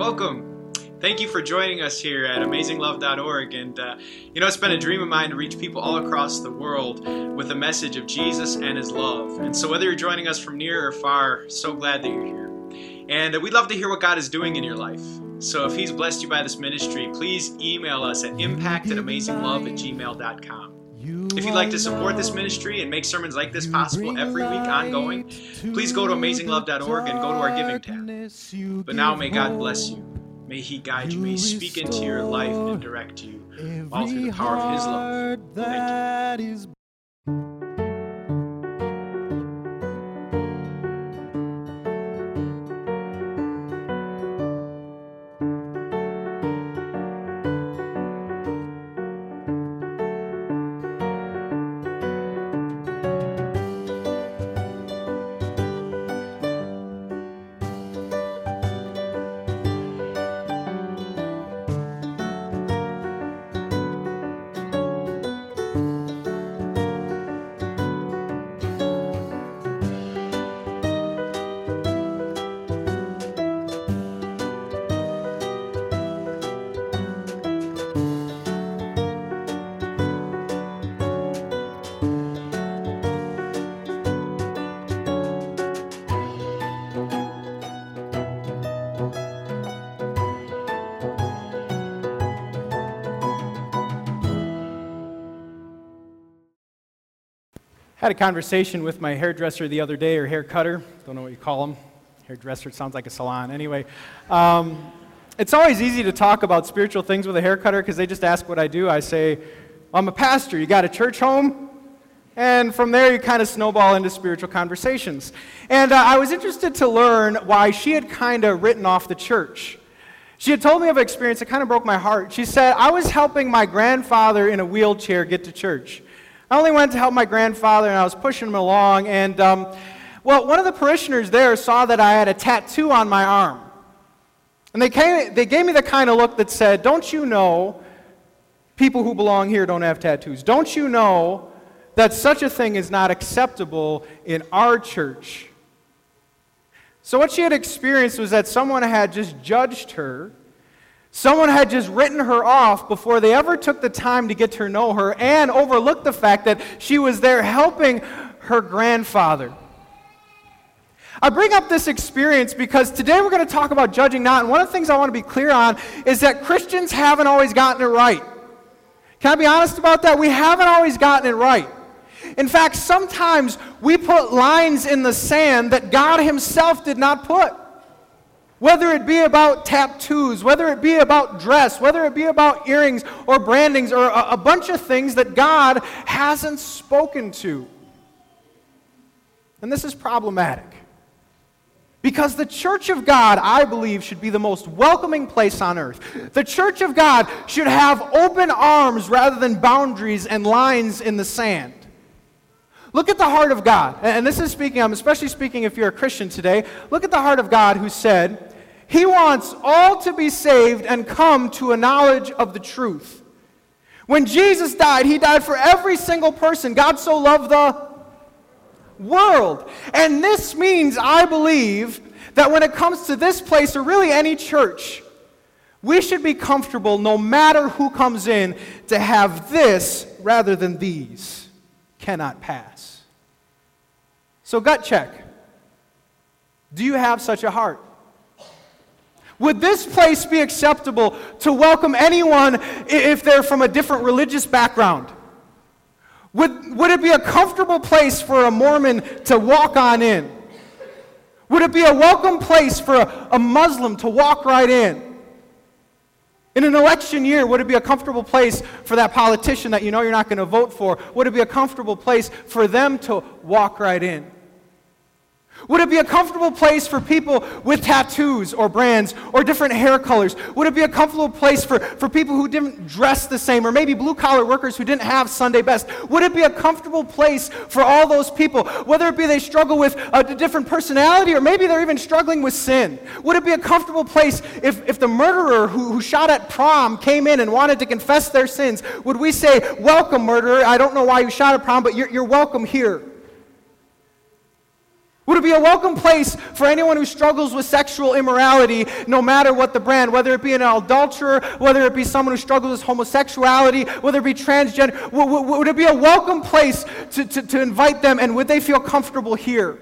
Welcome. Thank you for joining us here at AmazingLove.org. And, uh, you know, it's been a dream of mine to reach people all across the world with a message of Jesus and His love. And so, whether you're joining us from near or far, so glad that you're here. And uh, we'd love to hear what God is doing in your life. So, if He's blessed you by this ministry, please email us at impact at amazinglove at gmail.com. If you'd like to support this ministry and make sermons like this possible every week ongoing, please go to amazinglove.org and go to our giving tab. But now may God bless you. May He guide you. May He speak into your life and direct you all through the power of His love. Thank you. Had a conversation with my hairdresser the other day, or hair cutter. Don't know what you call them. Hairdresser, sounds like a salon. Anyway, um, it's always easy to talk about spiritual things with a hair cutter because they just ask what I do. I say, well, I'm a pastor. You got a church home? And from there, you kind of snowball into spiritual conversations. And uh, I was interested to learn why she had kind of written off the church. She had told me of an experience that kind of broke my heart. She said, I was helping my grandfather in a wheelchair get to church. I only went to help my grandfather, and I was pushing him along. And, um, well, one of the parishioners there saw that I had a tattoo on my arm. And they, came, they gave me the kind of look that said, Don't you know people who belong here don't have tattoos? Don't you know that such a thing is not acceptable in our church? So, what she had experienced was that someone had just judged her Someone had just written her off before they ever took the time to get to know her and overlooked the fact that she was there helping her grandfather. I bring up this experience because today we're going to talk about judging not, and one of the things I want to be clear on is that Christians haven't always gotten it right. Can I be honest about that? We haven't always gotten it right. In fact, sometimes we put lines in the sand that God Himself did not put. Whether it be about tattoos, whether it be about dress, whether it be about earrings or brandings or a, a bunch of things that God hasn't spoken to. And this is problematic. Because the church of God, I believe, should be the most welcoming place on earth. The church of God should have open arms rather than boundaries and lines in the sand. Look at the heart of God. And this is speaking, I'm especially speaking if you're a Christian today. Look at the heart of God who said, he wants all to be saved and come to a knowledge of the truth. When Jesus died, He died for every single person. God so loved the world. And this means, I believe, that when it comes to this place, or really any church, we should be comfortable, no matter who comes in, to have this rather than these. Cannot pass. So, gut check. Do you have such a heart? Would this place be acceptable to welcome anyone if they're from a different religious background? Would, would it be a comfortable place for a Mormon to walk on in? Would it be a welcome place for a, a Muslim to walk right in? In an election year, would it be a comfortable place for that politician that you know you're not going to vote for? Would it be a comfortable place for them to walk right in? Would it be a comfortable place for people with tattoos or brands or different hair colors? Would it be a comfortable place for, for people who didn't dress the same or maybe blue collar workers who didn't have Sunday best? Would it be a comfortable place for all those people, whether it be they struggle with a different personality or maybe they're even struggling with sin? Would it be a comfortable place if, if the murderer who, who shot at prom came in and wanted to confess their sins? Would we say, Welcome, murderer? I don't know why you shot at prom, but you're, you're welcome here? Would it be a welcome place for anyone who struggles with sexual immorality, no matter what the brand, whether it be an adulterer, whether it be someone who struggles with homosexuality, whether it be transgender? Would, would it be a welcome place to, to, to invite them, and would they feel comfortable here?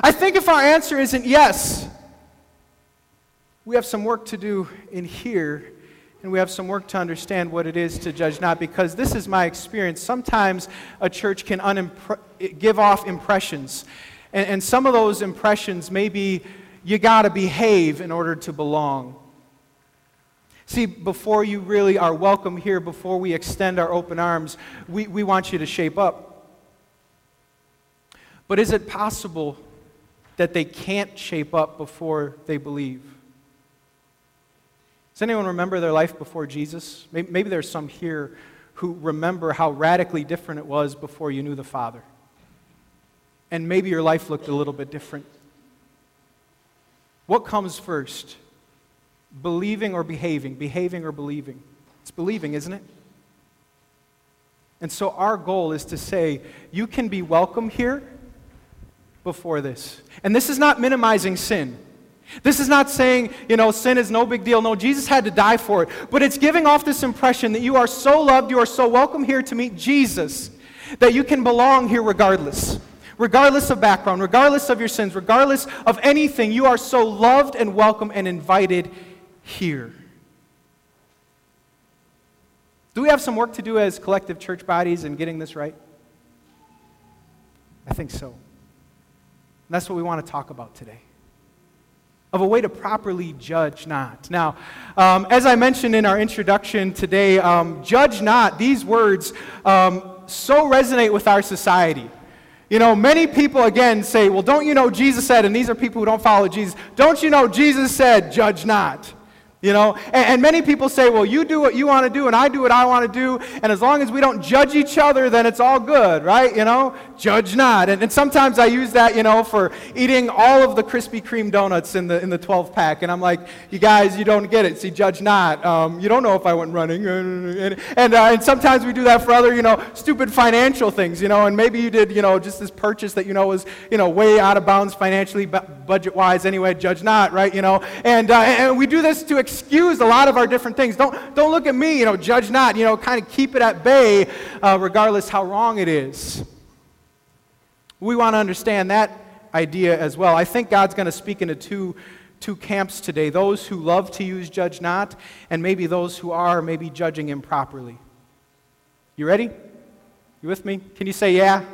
I think if our answer isn't yes, we have some work to do in here and we have some work to understand what it is to judge not because this is my experience. Sometimes a church can unimpre- give off impressions. And, and some of those impressions maybe you got to behave in order to belong. See before you really are welcome here before we extend our open arms we, we want you to shape up. But is it possible that they can't shape up before they believe does anyone remember their life before Jesus? Maybe, maybe there's some here who remember how radically different it was before you knew the Father. And maybe your life looked a little bit different. What comes first? Believing or behaving? Behaving or believing? It's believing, isn't it? And so our goal is to say, you can be welcome here before this. And this is not minimizing sin. This is not saying, you know, sin is no big deal. No, Jesus had to die for it. But it's giving off this impression that you are so loved, you are so welcome here to meet Jesus, that you can belong here regardless. Regardless of background, regardless of your sins, regardless of anything, you are so loved and welcome and invited here. Do we have some work to do as collective church bodies in getting this right? I think so. And that's what we want to talk about today of a way to properly judge not. Now, um, as I mentioned in our introduction today, um, judge not, these words um, so resonate with our society. You know, many people again say, well, don't you know Jesus said, and these are people who don't follow Jesus, don't you know Jesus said, judge not? You know, and, and, many people say, well, you do what you want to do, and I do what I want to do, and as long as we don't judge each other, then it's all good, right? You know, judge not. And, and sometimes I use that, you know, for eating all of the Krispy Kreme donuts in the, in the 12 pack, and I'm like, you guys, you don't get it. See, judge not. Um, you don't know if I went running. And, and, uh, and sometimes we do that for other, you know, stupid financial things, you know, and maybe you did, you know, just this purchase that you know was, you know, way out of bounds financially, budget wise anyway, judge not, right? You know, and, uh, and we do this to excuse a lot of our different things. Don't, don't look at me, you know, judge not, you know, kind of keep it at bay, uh, regardless how wrong it is. We want to understand that idea as well. I think God's going to speak into two, two camps today those who love to use judge not, and maybe those who are maybe judging improperly. You ready? You with me? Can you say yeah?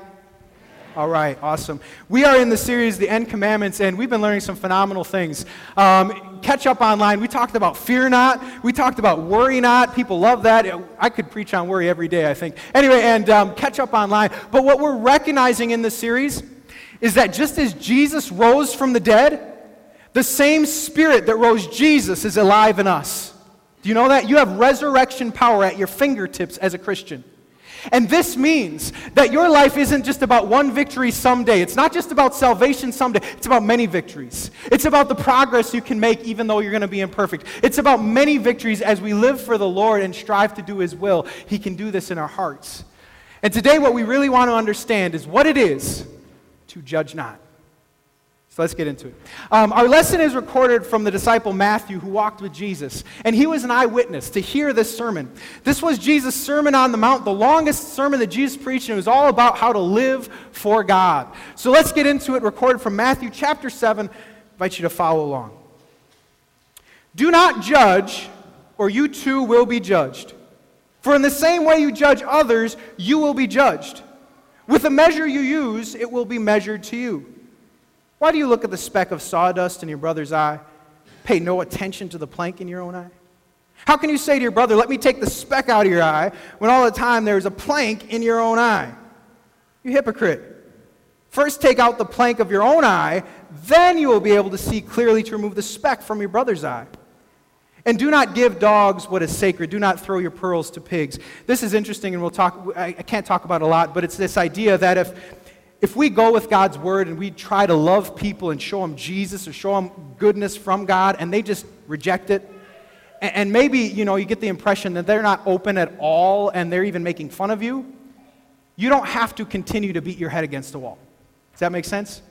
All right, awesome. We are in the series, The End Commandments, and we've been learning some phenomenal things. Um, catch up online. We talked about fear not. We talked about worry not. People love that. I could preach on worry every day, I think. Anyway, and um, catch up online. But what we're recognizing in this series is that just as Jesus rose from the dead, the same spirit that rose Jesus is alive in us. Do you know that? You have resurrection power at your fingertips as a Christian. And this means that your life isn't just about one victory someday. It's not just about salvation someday. It's about many victories. It's about the progress you can make even though you're going to be imperfect. It's about many victories as we live for the Lord and strive to do His will. He can do this in our hearts. And today, what we really want to understand is what it is to judge not. So let's get into it. Um, our lesson is recorded from the disciple Matthew, who walked with Jesus, and he was an eyewitness to hear this sermon. This was Jesus' Sermon on the Mount, the longest sermon that Jesus preached, and it was all about how to live for God. So let's get into it, recorded from Matthew chapter 7. I invite you to follow along. Do not judge, or you too will be judged. For in the same way you judge others, you will be judged. With the measure you use, it will be measured to you. Why do you look at the speck of sawdust in your brother's eye, pay no attention to the plank in your own eye? How can you say to your brother, Let me take the speck out of your eye, when all the time there's a plank in your own eye? You hypocrite. First take out the plank of your own eye, then you will be able to see clearly to remove the speck from your brother's eye. And do not give dogs what is sacred. Do not throw your pearls to pigs. This is interesting, and we'll talk, I can't talk about a lot, but it's this idea that if if we go with God's word and we try to love people and show them Jesus or show them goodness from God and they just reject it, and maybe, you know, you get the impression that they're not open at all and they're even making fun of you, you don't have to continue to beat your head against the wall. Does that make sense?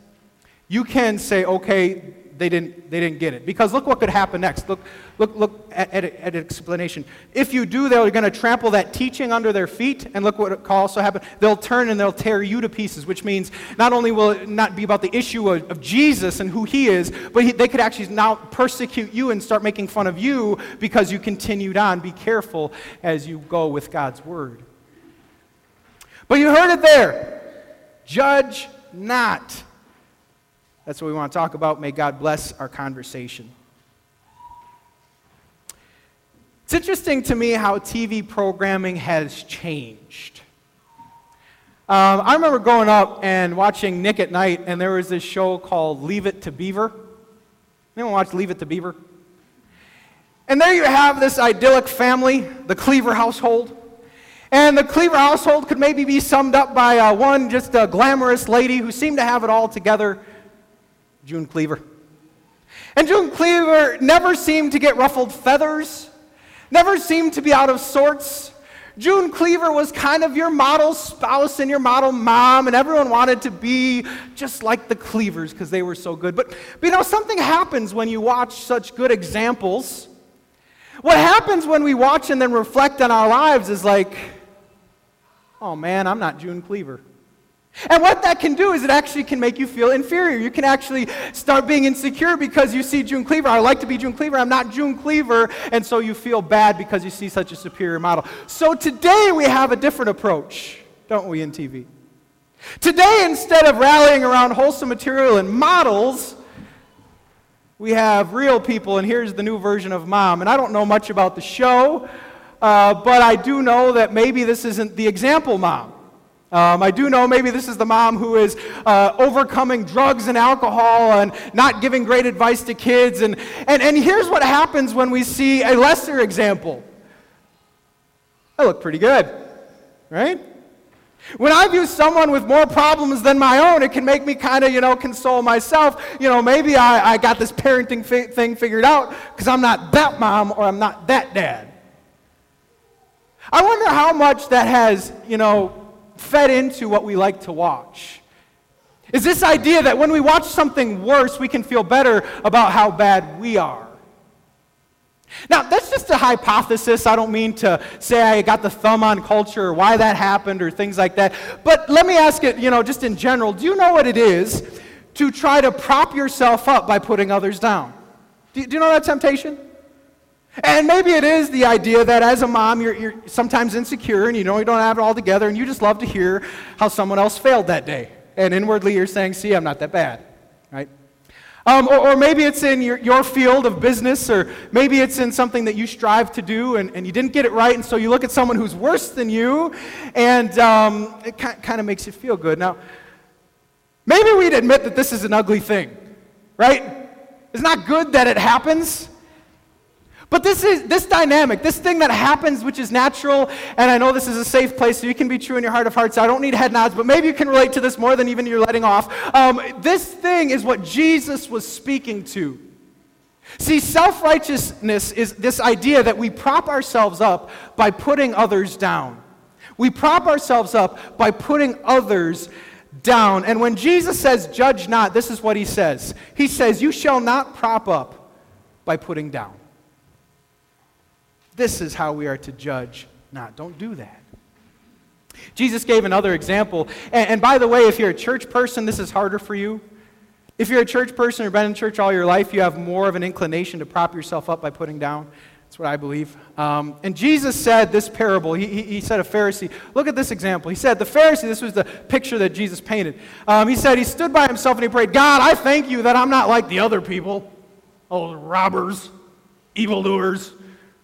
You can say, okay, they didn't, they didn't get it. Because look what could happen next. Look, look, look at, at, at an explanation. If you do, they're going to trample that teaching under their feet. And look what will also happen. They'll turn and they'll tear you to pieces, which means not only will it not be about the issue of, of Jesus and who he is, but he, they could actually now persecute you and start making fun of you because you continued on. Be careful as you go with God's word. But you heard it there. Judge not. That's what we want to talk about. May God bless our conversation. It's interesting to me how TV programming has changed. Um, I remember growing up and watching Nick at Nite, and there was this show called Leave It to Beaver. Anyone watch Leave It to Beaver? And there you have this idyllic family, the Cleaver household. And the Cleaver household could maybe be summed up by uh, one just a glamorous lady who seemed to have it all together June Cleaver. And June Cleaver never seemed to get ruffled feathers, never seemed to be out of sorts. June Cleaver was kind of your model spouse and your model mom, and everyone wanted to be just like the Cleavers because they were so good. But, but you know, something happens when you watch such good examples. What happens when we watch and then reflect on our lives is like, oh man, I'm not June Cleaver. And what that can do is it actually can make you feel inferior. You can actually start being insecure because you see June Cleaver. I like to be June Cleaver. I'm not June Cleaver. And so you feel bad because you see such a superior model. So today we have a different approach, don't we, in TV? Today, instead of rallying around wholesome material and models, we have real people. And here's the new version of mom. And I don't know much about the show, uh, but I do know that maybe this isn't the example mom. Um, I do know maybe this is the mom who is uh, overcoming drugs and alcohol and not giving great advice to kids. And, and, and here's what happens when we see a lesser example I look pretty good, right? When I view someone with more problems than my own, it can make me kind of, you know, console myself. You know, maybe I, I got this parenting fi- thing figured out because I'm not that mom or I'm not that dad. I wonder how much that has, you know, fed into what we like to watch. Is this idea that when we watch something worse, we can feel better about how bad we are. Now, that's just a hypothesis. I don't mean to say I got the thumb on culture or why that happened or things like that. But let me ask it, you know, just in general do you know what it is to try to prop yourself up by putting others down? Do, you know that temptation? And maybe it is the idea that as a mom, you're, you're, sometimes insecure and you know you don't have it all together and you just love to hear how someone else failed that day. And inwardly you're saying, see, I'm not that bad, right? Um, or, or, maybe it's in your, your field of business, or maybe it's in something that you strive to do and, and you didn't get it right, and so you look at someone who's worse than you, and um, it kind of makes you feel good. Now, maybe we'd admit that this is an ugly thing, right? It's not good that it happens. But this is this dynamic, this thing that happens, which is natural, and I know this is a safe place, so you can be true in your heart of hearts. I don't need head nods, but maybe you can relate to this more than even you're letting off. Um, this thing is what Jesus was speaking to. See, self righteousness is this idea that we prop ourselves up by putting others down. We prop ourselves up by putting others down. And when Jesus says, Judge not, this is what he says He says, You shall not prop up by putting down. This is how we are to judge not. Don't do that. Jesus gave another example. And, and, by the way, if you're a church person, this is harder for you. If you're a church person or been in church all your life, you have more of an inclination to prop yourself up by putting down. That's what I believe. Um, and Jesus said this parable. He, he, he, said a Pharisee. Look at this example. He said, the Pharisee, this was the picture that Jesus painted. Um, he said, he stood by himself and he prayed, God, I thank you that I'm not like the other people. Oh, robbers, evildoers,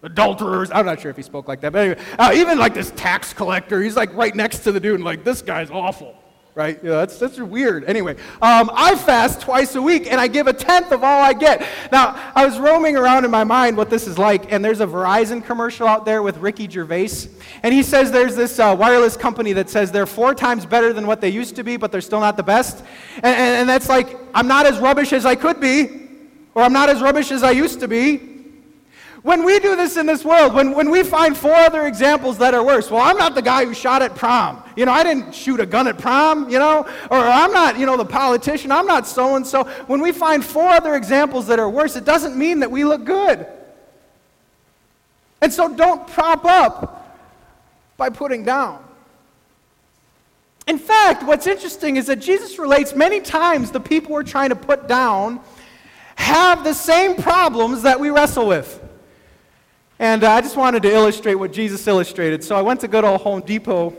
adulterers. I'm not sure if he spoke like that, but anyway, uh, even like this tax collector, he's like right next to the dude, and like this guy's awful, right? Know, that's that's weird. Anyway, um, I fast twice a week, and I give a tenth of all I get. Now, I was roaming around in my mind what this is like, and there's a Verizon commercial out there with Ricky Gervais, and he says there's this uh, wireless company that says they're four times better than what they used to be, but they're still not the best, and, and, and that's like I'm not as rubbish as I could be, or I'm not as rubbish as I used to be. When we do this in this world, when, when we find four other examples that are worse, well, I'm not the guy who shot at prom. You know, I didn't shoot a gun at prom, you know, or I'm not, you know, the politician, I'm not so and so. When we find four other examples that are worse, it doesn't mean that we look good. And so don't prop up by putting down. In fact, what's interesting is that Jesus relates many times the people we're trying to put down have the same problems that we wrestle with. And uh, I just wanted to illustrate what Jesus illustrated. So I went to good old Home Depot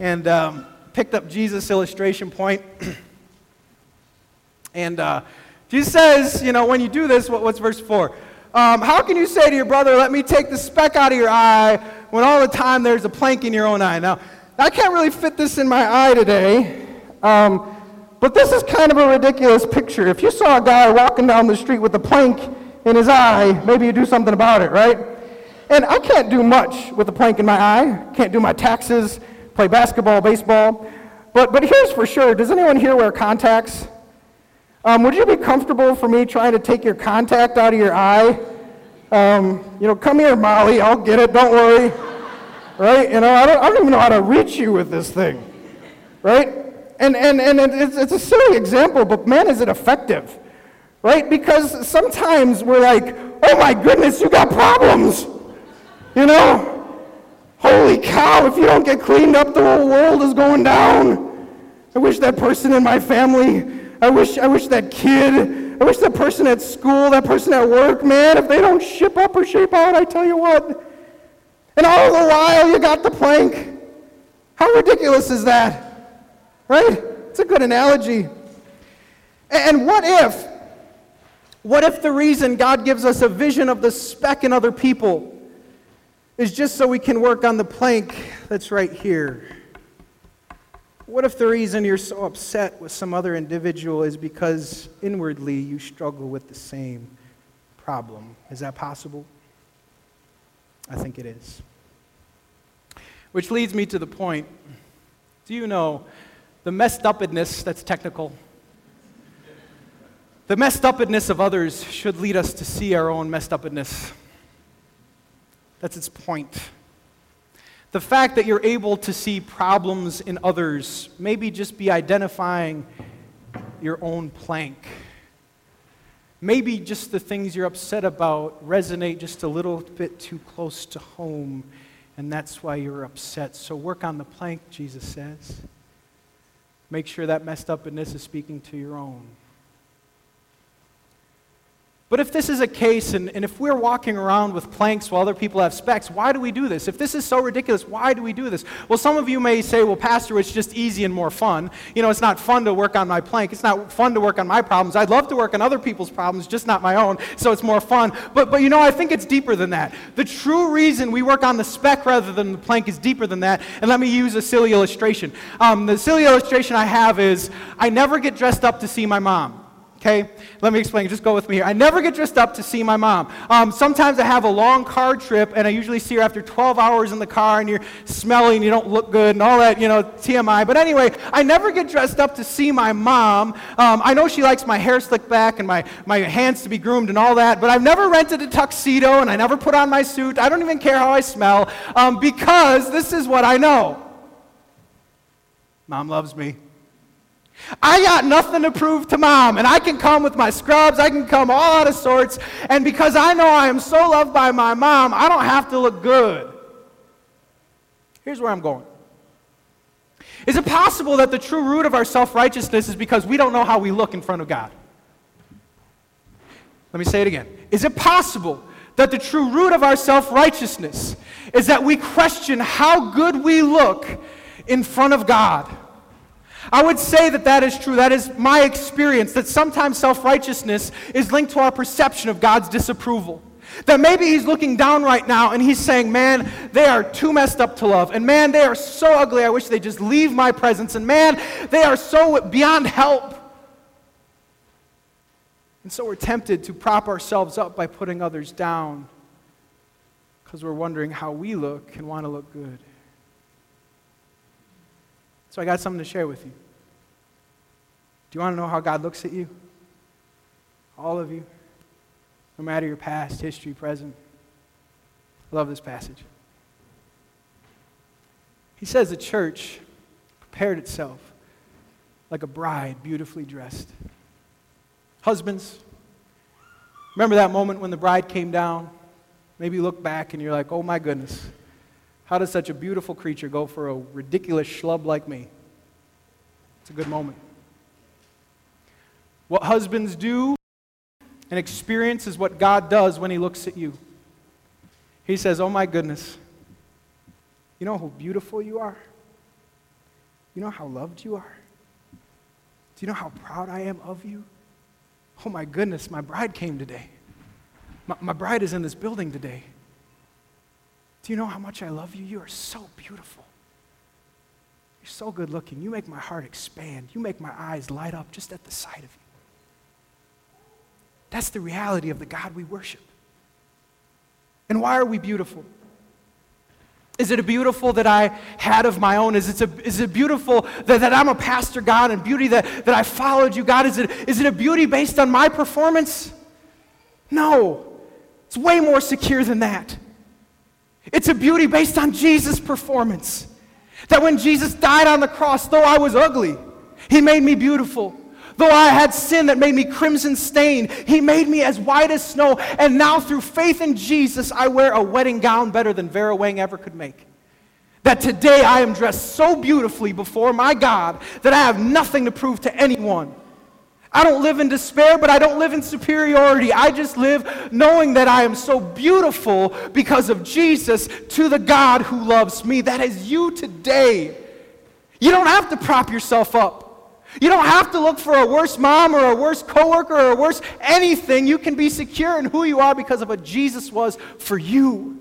and um, picked up Jesus' illustration point. and uh, Jesus says, you know, when you do this, what, what's verse 4? Um, how can you say to your brother, let me take the speck out of your eye, when all the time there's a plank in your own eye? Now, I can't really fit this in my eye today, um, but this is kind of a ridiculous picture. If you saw a guy walking down the street with a plank in his eye, maybe you do something about it, right? And I can't do much with a plank in my eye. Can't do my taxes, play basketball, baseball. But, but here's for sure does anyone here wear contacts? Um, would you be comfortable for me trying to take your contact out of your eye? Um, you know, come here, Molly, I'll get it, don't worry. Right? You know, I don't, I don't even know how to reach you with this thing. Right? And, and, and it's, it's a silly example, but man, is it effective right? Because sometimes we're like, oh my goodness, you got problems. You know? Holy cow, if you don't get cleaned up, the whole world is going down. I wish that person in my family, I wish, I wish that kid, I wish that person at school, that person at work, man, if they don't ship up or shape out, I tell you what. And all the while, you got the plank. How ridiculous is that? Right? It's a good analogy. And what if what if the reason God gives us a vision of the speck in other people is just so we can work on the plank that's right here? What if the reason you're so upset with some other individual is because inwardly you struggle with the same problem? Is that possible? I think it is. Which leads me to the point do you know the messed upness that's technical? The messed upness of others should lead us to see our own messed upness. That's its point. The fact that you're able to see problems in others, maybe just be identifying your own plank. Maybe just the things you're upset about resonate just a little bit too close to home, and that's why you're upset. So work on the plank, Jesus says. Make sure that messed upness is speaking to your own. But if this is a case, and, and if we're walking around with planks while other people have specks, why do we do this? If this is so ridiculous, why do we do this? Well, some of you may say, well, Pastor, it's just easy and more fun. You know, it's not fun to work on my plank. It's not fun to work on my problems. I'd love to work on other people's problems, just not my own, so it's more fun. But, but you know, I think it's deeper than that. The true reason we work on the speck rather than the plank is deeper than that. And let me use a silly illustration. Um, the silly illustration I have is I never get dressed up to see my mom. Okay, let me explain. Just go with me here. I never get dressed up to see my mom. Um, sometimes I have a long car trip, and I usually see her after 12 hours in the car, and you're smelling, you don't look good, and all that, you know, TMI. But anyway, I never get dressed up to see my mom. Um, I know she likes my hair slicked back and my, my hands to be groomed and all that, but I've never rented a tuxedo, and I never put on my suit. I don't even care how I smell, um, because this is what I know. Mom loves me. I got nothing to prove to mom, and I can come with my scrubs, I can come all out of sorts, and because I know I am so loved by my mom, I don't have to look good. Here's where I'm going. Is it possible that the true root of our self righteousness is because we don't know how we look in front of God? Let me say it again. Is it possible that the true root of our self righteousness is that we question how good we look in front of God? I would say that that is true. That is my experience, that sometimes self righteousness is linked to our perception of God's disapproval. That maybe he's looking down right now and he's saying, Man, they are too messed up to love. And man, they are so ugly. I wish they'd just leave my presence. And man, they are so beyond help. And so we're tempted to prop ourselves up by putting others down because we're wondering how we look and want to look good. So I got something to share with you. Do you want to know how God looks at you? All of you. no matter your past, history, present. I love this passage. He says the church prepared itself like a bride beautifully dressed. Husbands, remember that moment when the bride came down? Maybe you look back and you're like, oh my goodness, how does such a beautiful creature go for a ridiculous schlub like me? It's a good moment. What husbands do and experience is what God does when He looks at you. He says, Oh my goodness, you know how beautiful you are? You know how loved you are? Do you know how proud I am of you? Oh my goodness, my bride came today. My, my bride is in this building today. Do you know how much I love you? You are so beautiful. You're so good looking. You make my heart expand. You make my eyes light up just at the sight of you. That's the reality of the God we worship. And why are we beautiful? Is it a beautiful that I had of my own? Is it, a, is it beautiful that, that I'm a pastor, God, and beauty that, that I followed you, God? Is it, is it a beauty based on my performance? No. It's way more secure than that. It's a beauty based on Jesus' performance. That when Jesus died on the cross, though I was ugly, he made me beautiful. Though I had sin that made me crimson stained, he made me as white as snow. And now, through faith in Jesus, I wear a wedding gown better than Vera Wang ever could make. That today I am dressed so beautifully before my God that I have nothing to prove to anyone. I don't live in despair, but I don't live in superiority. I just live knowing that I am so beautiful because of Jesus to the God who loves me. That is you today. You don't have to prop yourself up. You don't have to look for a worse mom or a worse coworker or a worse anything. You can be secure in who you are because of what Jesus was for you.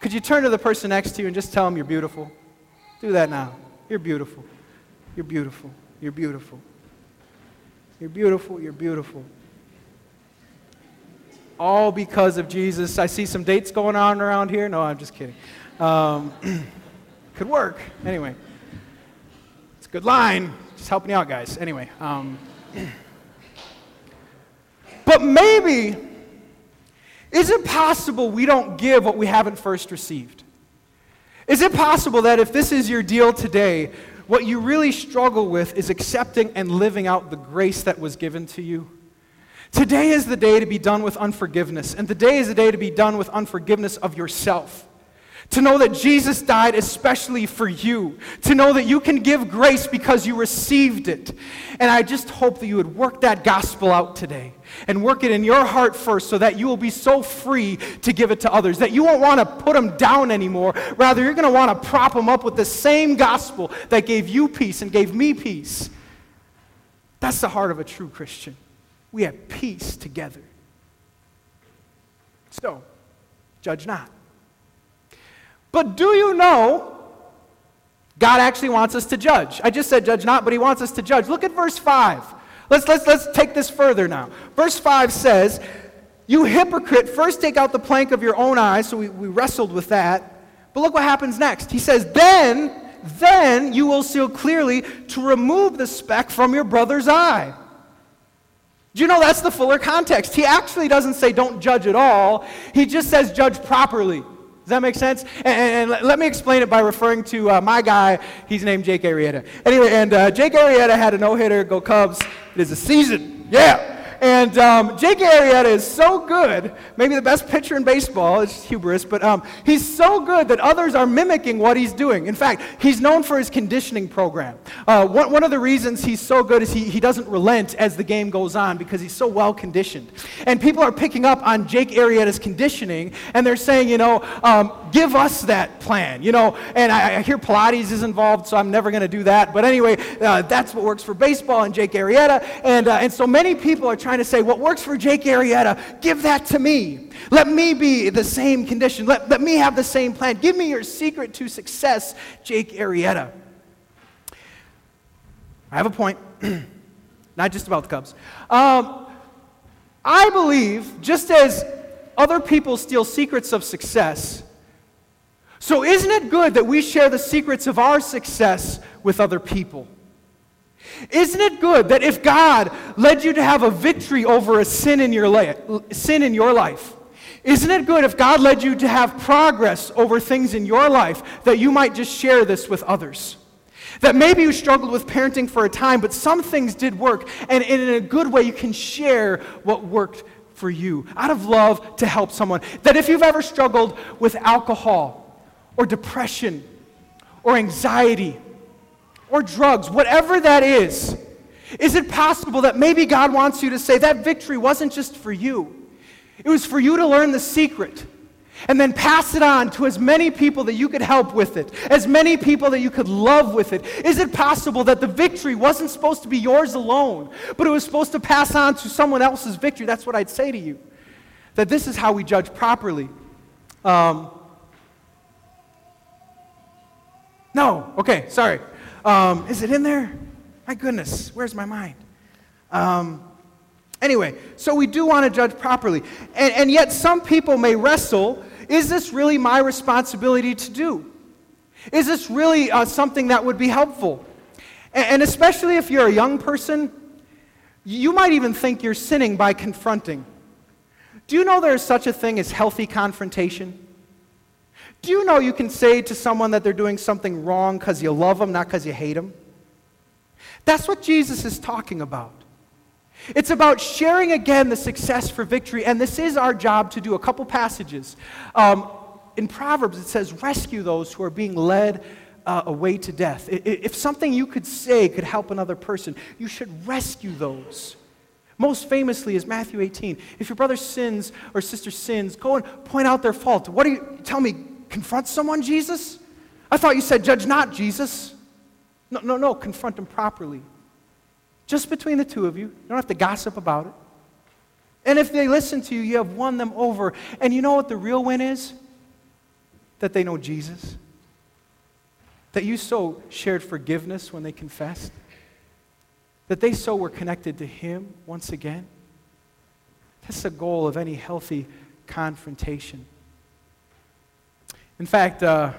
Could you turn to the person next to you and just tell them you're beautiful? Do that now. You're beautiful. You're beautiful. You're beautiful. You're beautiful. You're beautiful. All because of Jesus. I see some dates going on around here. No, I'm just kidding. Um, could work. Anyway. It's a good line. Just helping you out, guys. Anyway. Um, but maybe, is it possible we don't give what we haven't first received? Is it possible that if this is your deal today, what you really struggle with is accepting and living out the grace that was given to you? Today is the day to be done with unforgiveness, and today is the day to be done with unforgiveness of yourself. To know that Jesus died especially for you. To know that you can give grace because you received it. And I just hope that you would work that gospel out today and work it in your heart first so that you will be so free to give it to others. That you won't want to put them down anymore. Rather, you're going to want to prop them up with the same gospel that gave you peace and gave me peace. That's the heart of a true Christian. We have peace together. So, judge not. But do you know God actually wants us to judge? I just said judge not, but he wants us to judge. Look at verse 5. Let's, let's, let's take this further now. Verse 5 says, You hypocrite, first take out the plank of your own eye. So we, we wrestled with that. But look what happens next. He says, Then, then you will see clearly to remove the speck from your brother's eye. Do you know that's the fuller context? He actually doesn't say don't judge at all, he just says judge properly. Does that make sense? And, and let me explain it by referring to uh, my guy. He's named Jake Arrieta. Anyway, and uh, Jake Arrieta had a no hitter. Go Cubs! It is a season. Yeah. And um, Jake Arrieta is so good, maybe the best pitcher in baseball, it's hubris, but um, he's so good that others are mimicking what he's doing. In fact, he's known for his conditioning program. Uh, one, one of the reasons he's so good is he, he doesn't relent as the game goes on because he's so well conditioned. And people are picking up on Jake Arrieta's conditioning, and they're saying, you know, um, give us that plan, you know. And I, I hear Pilates is involved, so I'm never going to do that. But anyway, uh, that's what works for baseball and Jake Arrieta. And, uh, and so many people are trying trying to say, what works for Jake Arrieta, give that to me. Let me be the same condition. Let, let me have the same plan. Give me your secret to success, Jake Arrieta. I have a point, not just about the Cubs. Um, I believe, just as other people steal secrets of success, so isn't it good that we share the secrets of our success with other people? Isn't it good that if God led you to have a victory over a sin in your, life, sin in your life, isn't it good if God led you to have progress over things in your life that you might just share this with others? That maybe you struggled with parenting for a time, but some things did work, and in a good way, you can share what worked for you out of love to help someone. That if you've ever struggled with alcohol or depression or anxiety or drugs, whatever that is, is it possible that maybe God wants you to say that victory wasn't just for you? It was for you to learn the secret and then pass it on to as many people that you could help with it, as many people that you could love with it. Is it possible that the victory wasn't supposed to be yours alone, but it was supposed to pass on to someone else's victory? That's what I'd say to you. That this is how we judge properly. Um, no, okay, sorry. Um, is it in there? My goodness, where's my mind? Um, anyway, so we do want to judge properly. And, and yet, some people may wrestle is this really my responsibility to do? Is this really uh, something that would be helpful? And, and especially if you're a young person, you might even think you're sinning by confronting. Do you know there is such a thing as healthy confrontation? Do you know you can say to someone that they're doing something wrong because you love them, not because you hate them? That's what Jesus is talking about. It's about sharing again the success for victory, and this is our job to do. A couple passages. Um, in Proverbs, it says, Rescue those who are being led uh, away to death. If something you could say could help another person, you should rescue those. Most famously is Matthew 18. If your brother sins or sister sins, go and point out their fault. What do you tell me? Confront someone, Jesus? I thought you said, judge not, Jesus. No, no, no, confront them properly. Just between the two of you. You don't have to gossip about it. And if they listen to you, you have won them over. And you know what the real win is? That they know Jesus. That you so shared forgiveness when they confessed. That they so were connected to Him once again. That's the goal of any healthy confrontation. In fact, uh,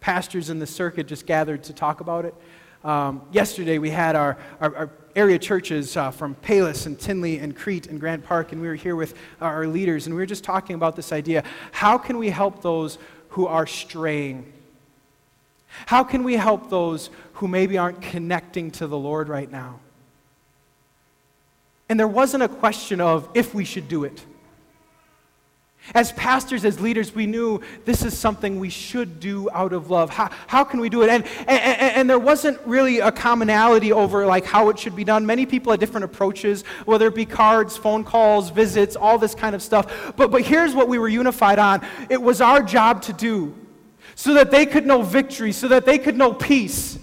pastors in the circuit just gathered to talk about it. Um, yesterday, we had our, our, our area churches uh, from Palos and Tinley and Crete and Grant Park, and we were here with our leaders, and we were just talking about this idea. How can we help those who are straying? How can we help those who maybe aren't connecting to the Lord right now? And there wasn't a question of if we should do it. As pastors, as leaders, we knew this is something we should do out of love. How, how can we do it? And, and, and there wasn't really a commonality over like how it should be done. Many people had different approaches, whether it be cards, phone calls, visits, all this kind of stuff. But, but here's what we were unified on. It was our job to do so that they could know victory, so that they could know peace.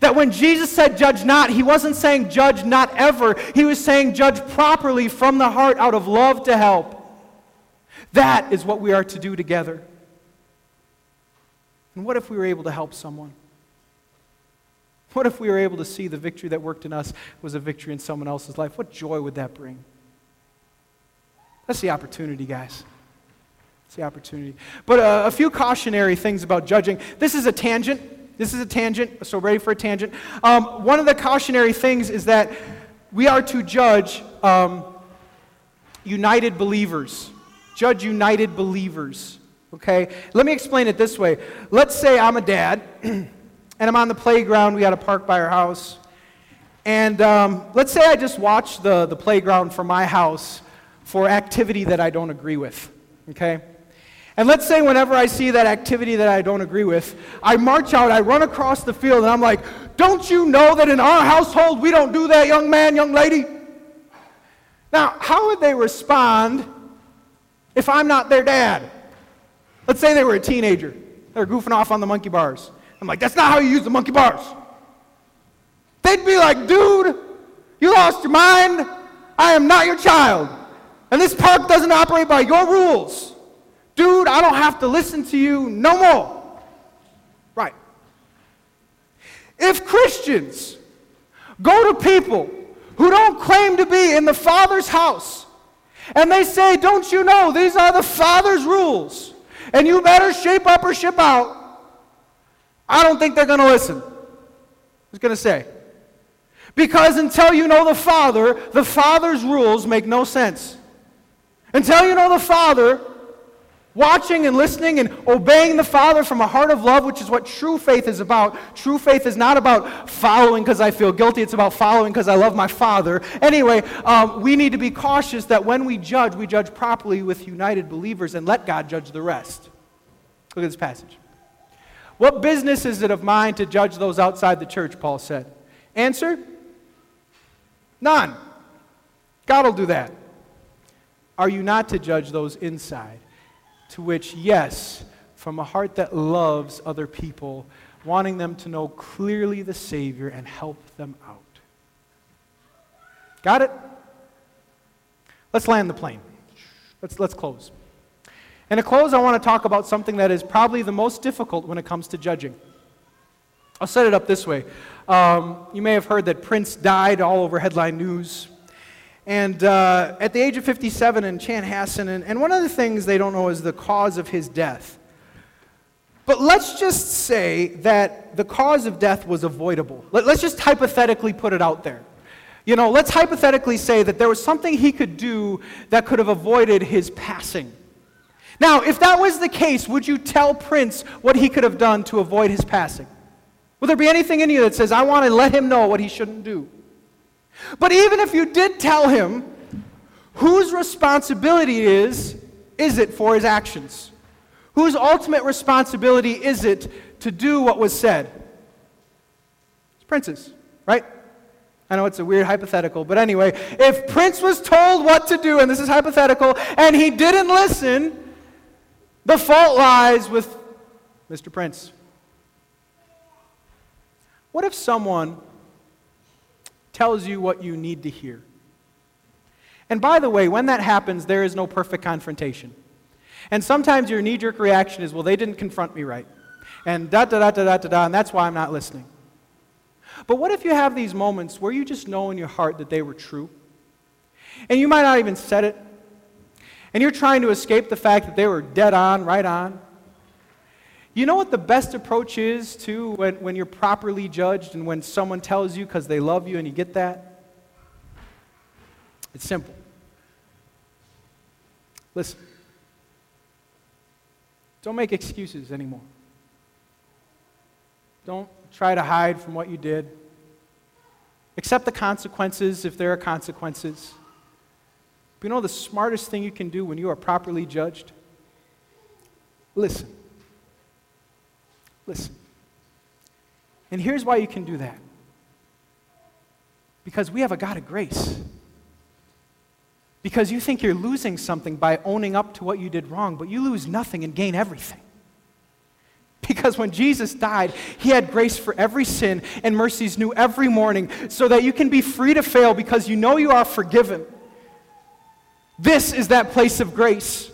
That when Jesus said judge not, he wasn't saying judge not ever. He was saying judge properly from the heart out of love to help. That is what we are to do together. And what if we were able to help someone? What if we were able to see the victory that worked in us was a victory in someone else's life? What joy would that bring? That's the opportunity, guys. It's the opportunity. But uh, a few cautionary things about judging. This is a tangent. This is a tangent, so ready for a tangent. Um, one of the cautionary things is that we are to judge um, united believers judge united believers. Okay? Let me explain it this way. Let's say I'm a dad, and I'm on the playground. We got a park by our house. And um, let's say I just watch the, the playground from my house for activity that I don't agree with. Okay? And let's say whenever I see that activity that I don't agree with, I march out, I run across the field, and I'm like, Don't you know that in our household we don't do that, young man, young lady? Now, how would they respond if I'm not their dad. Let's say they were a teenager. They're goofing off on the monkey bars. I'm like, that's not how you use the monkey bars. They'd be like, dude, you lost your mind. I am not your child. And this park doesn't operate by your rules. Dude, I don't have to listen to you no more. Right. If Christians go to people who don't claim to be in the Father's house and they say, Don't you know these are the Father's rules? And you better shape up or ship out. I don't think they're going to listen. I was going to say. Because until you know the Father, the Father's rules make no sense. Until you know the Father, watching and listening and obeying the Father from a heart of love, which is what true faith is about. True faith is not about following because I feel guilty, it's about following because I love my Father. Anyway, um, we need to be cautious that when we judge, we judge properly with united believers and let God judge the rest. Look at this passage. What business is it of mine to judge those outside the church? Paul said. Answer None. God will do that. Are you not to judge those inside? To which, yes, from a heart that loves other people, wanting them to know clearly the Savior and help them out. Got it? Let's land the plane. Let's, let's close. And to close, I want to talk about something that is probably the most difficult when it comes to judging. I'll set it up this way. Um, you may have heard that Prince died all over headline news. And uh, at the age of 57 in Chanhassen, and, and one of the things they don't know is the cause of his death. But let's just say that the cause of death was avoidable. Let, let's just hypothetically put it out there. You know, let's hypothetically say that there was something he could do that could have avoided his passing. Now, if that was the case, would you tell Prince what he could have done to avoid his passing? Will there be anything in you that says, I want to let him know what he shouldn't do? But even if you did tell him, whose responsibility is, is it for his actions? Whose ultimate responsibility is it to do what was said? It's Prince's, right? I know it's a weird hypothetical, but anyway, if Prince was told what to do, and this is hypothetical, and he didn't listen, the fault lies with Mr. Prince. What if someone tells you what you need to hear? And by the way, when that happens, there is no perfect confrontation. And sometimes your knee jerk reaction is, well, they didn't confront me right. And da da da da da da and that's why I'm not listening. But what if you have these moments where you just know in your heart that they were true? And you might not even said it. And you're trying to escape the fact that they were dead on, right on. You know what the best approach is, too, when, when you're properly judged and when someone tells you because they love you and you get that? It's simple. Listen. Don't make excuses anymore. Don't try to hide from what you did. Accept the consequences if there are consequences. But you know the smartest thing you can do when you are properly judged? Listen. Listen. And here's why you can do that because we have a God of grace. Because you think you're losing something by owning up to what you did wrong, but you lose nothing and gain everything. Because when Jesus died, he had grace for every sin and mercies new every morning so that you can be free to fail because you know you are forgiven. This is that place of grace.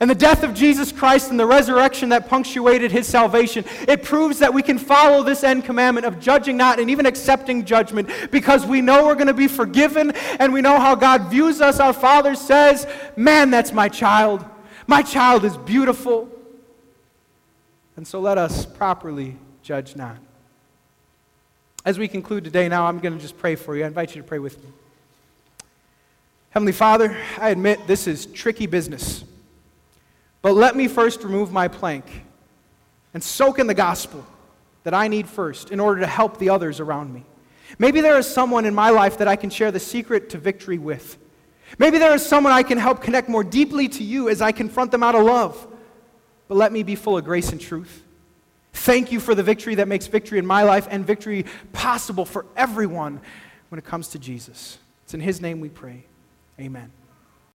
And the death of Jesus Christ and the resurrection that punctuated his salvation, it proves that we can follow this end commandment of judging not and even accepting judgment because we know we're going to be forgiven and we know how God views us. Our Father says, Man, that's my child. My child is beautiful. And so let us properly judge not. As we conclude today, now I'm going to just pray for you. I invite you to pray with me. Heavenly Father, I admit this is tricky business. But let me first remove my plank and soak in the gospel that I need first in order to help the others around me. Maybe there is someone in my life that I can share the secret to victory with. Maybe there is someone I can help connect more deeply to you as I confront them out of love. But let me be full of grace and truth. Thank you for the victory that makes victory in my life and victory possible for everyone when it comes to Jesus. It's in His name we pray. Amen.